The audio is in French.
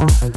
en fait.